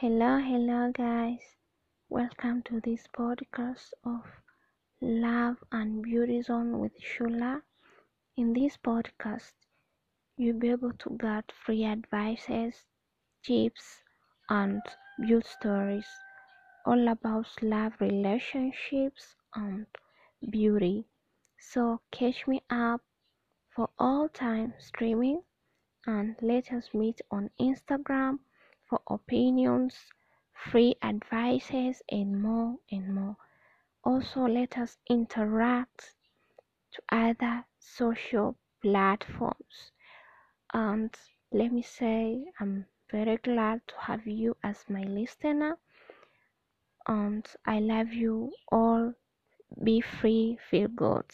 Hello, hello, guys. Welcome to this podcast of Love and Beauty Zone with Shula. In this podcast, you'll be able to get free advices, tips, and beauty stories all about love relationships and beauty. So, catch me up for all time streaming and let us meet on Instagram for opinions, free advices, and more and more. Also, let us interact to other social platforms. And let me say, I'm very glad to have you as my listener. And I love you all. Be free, feel good.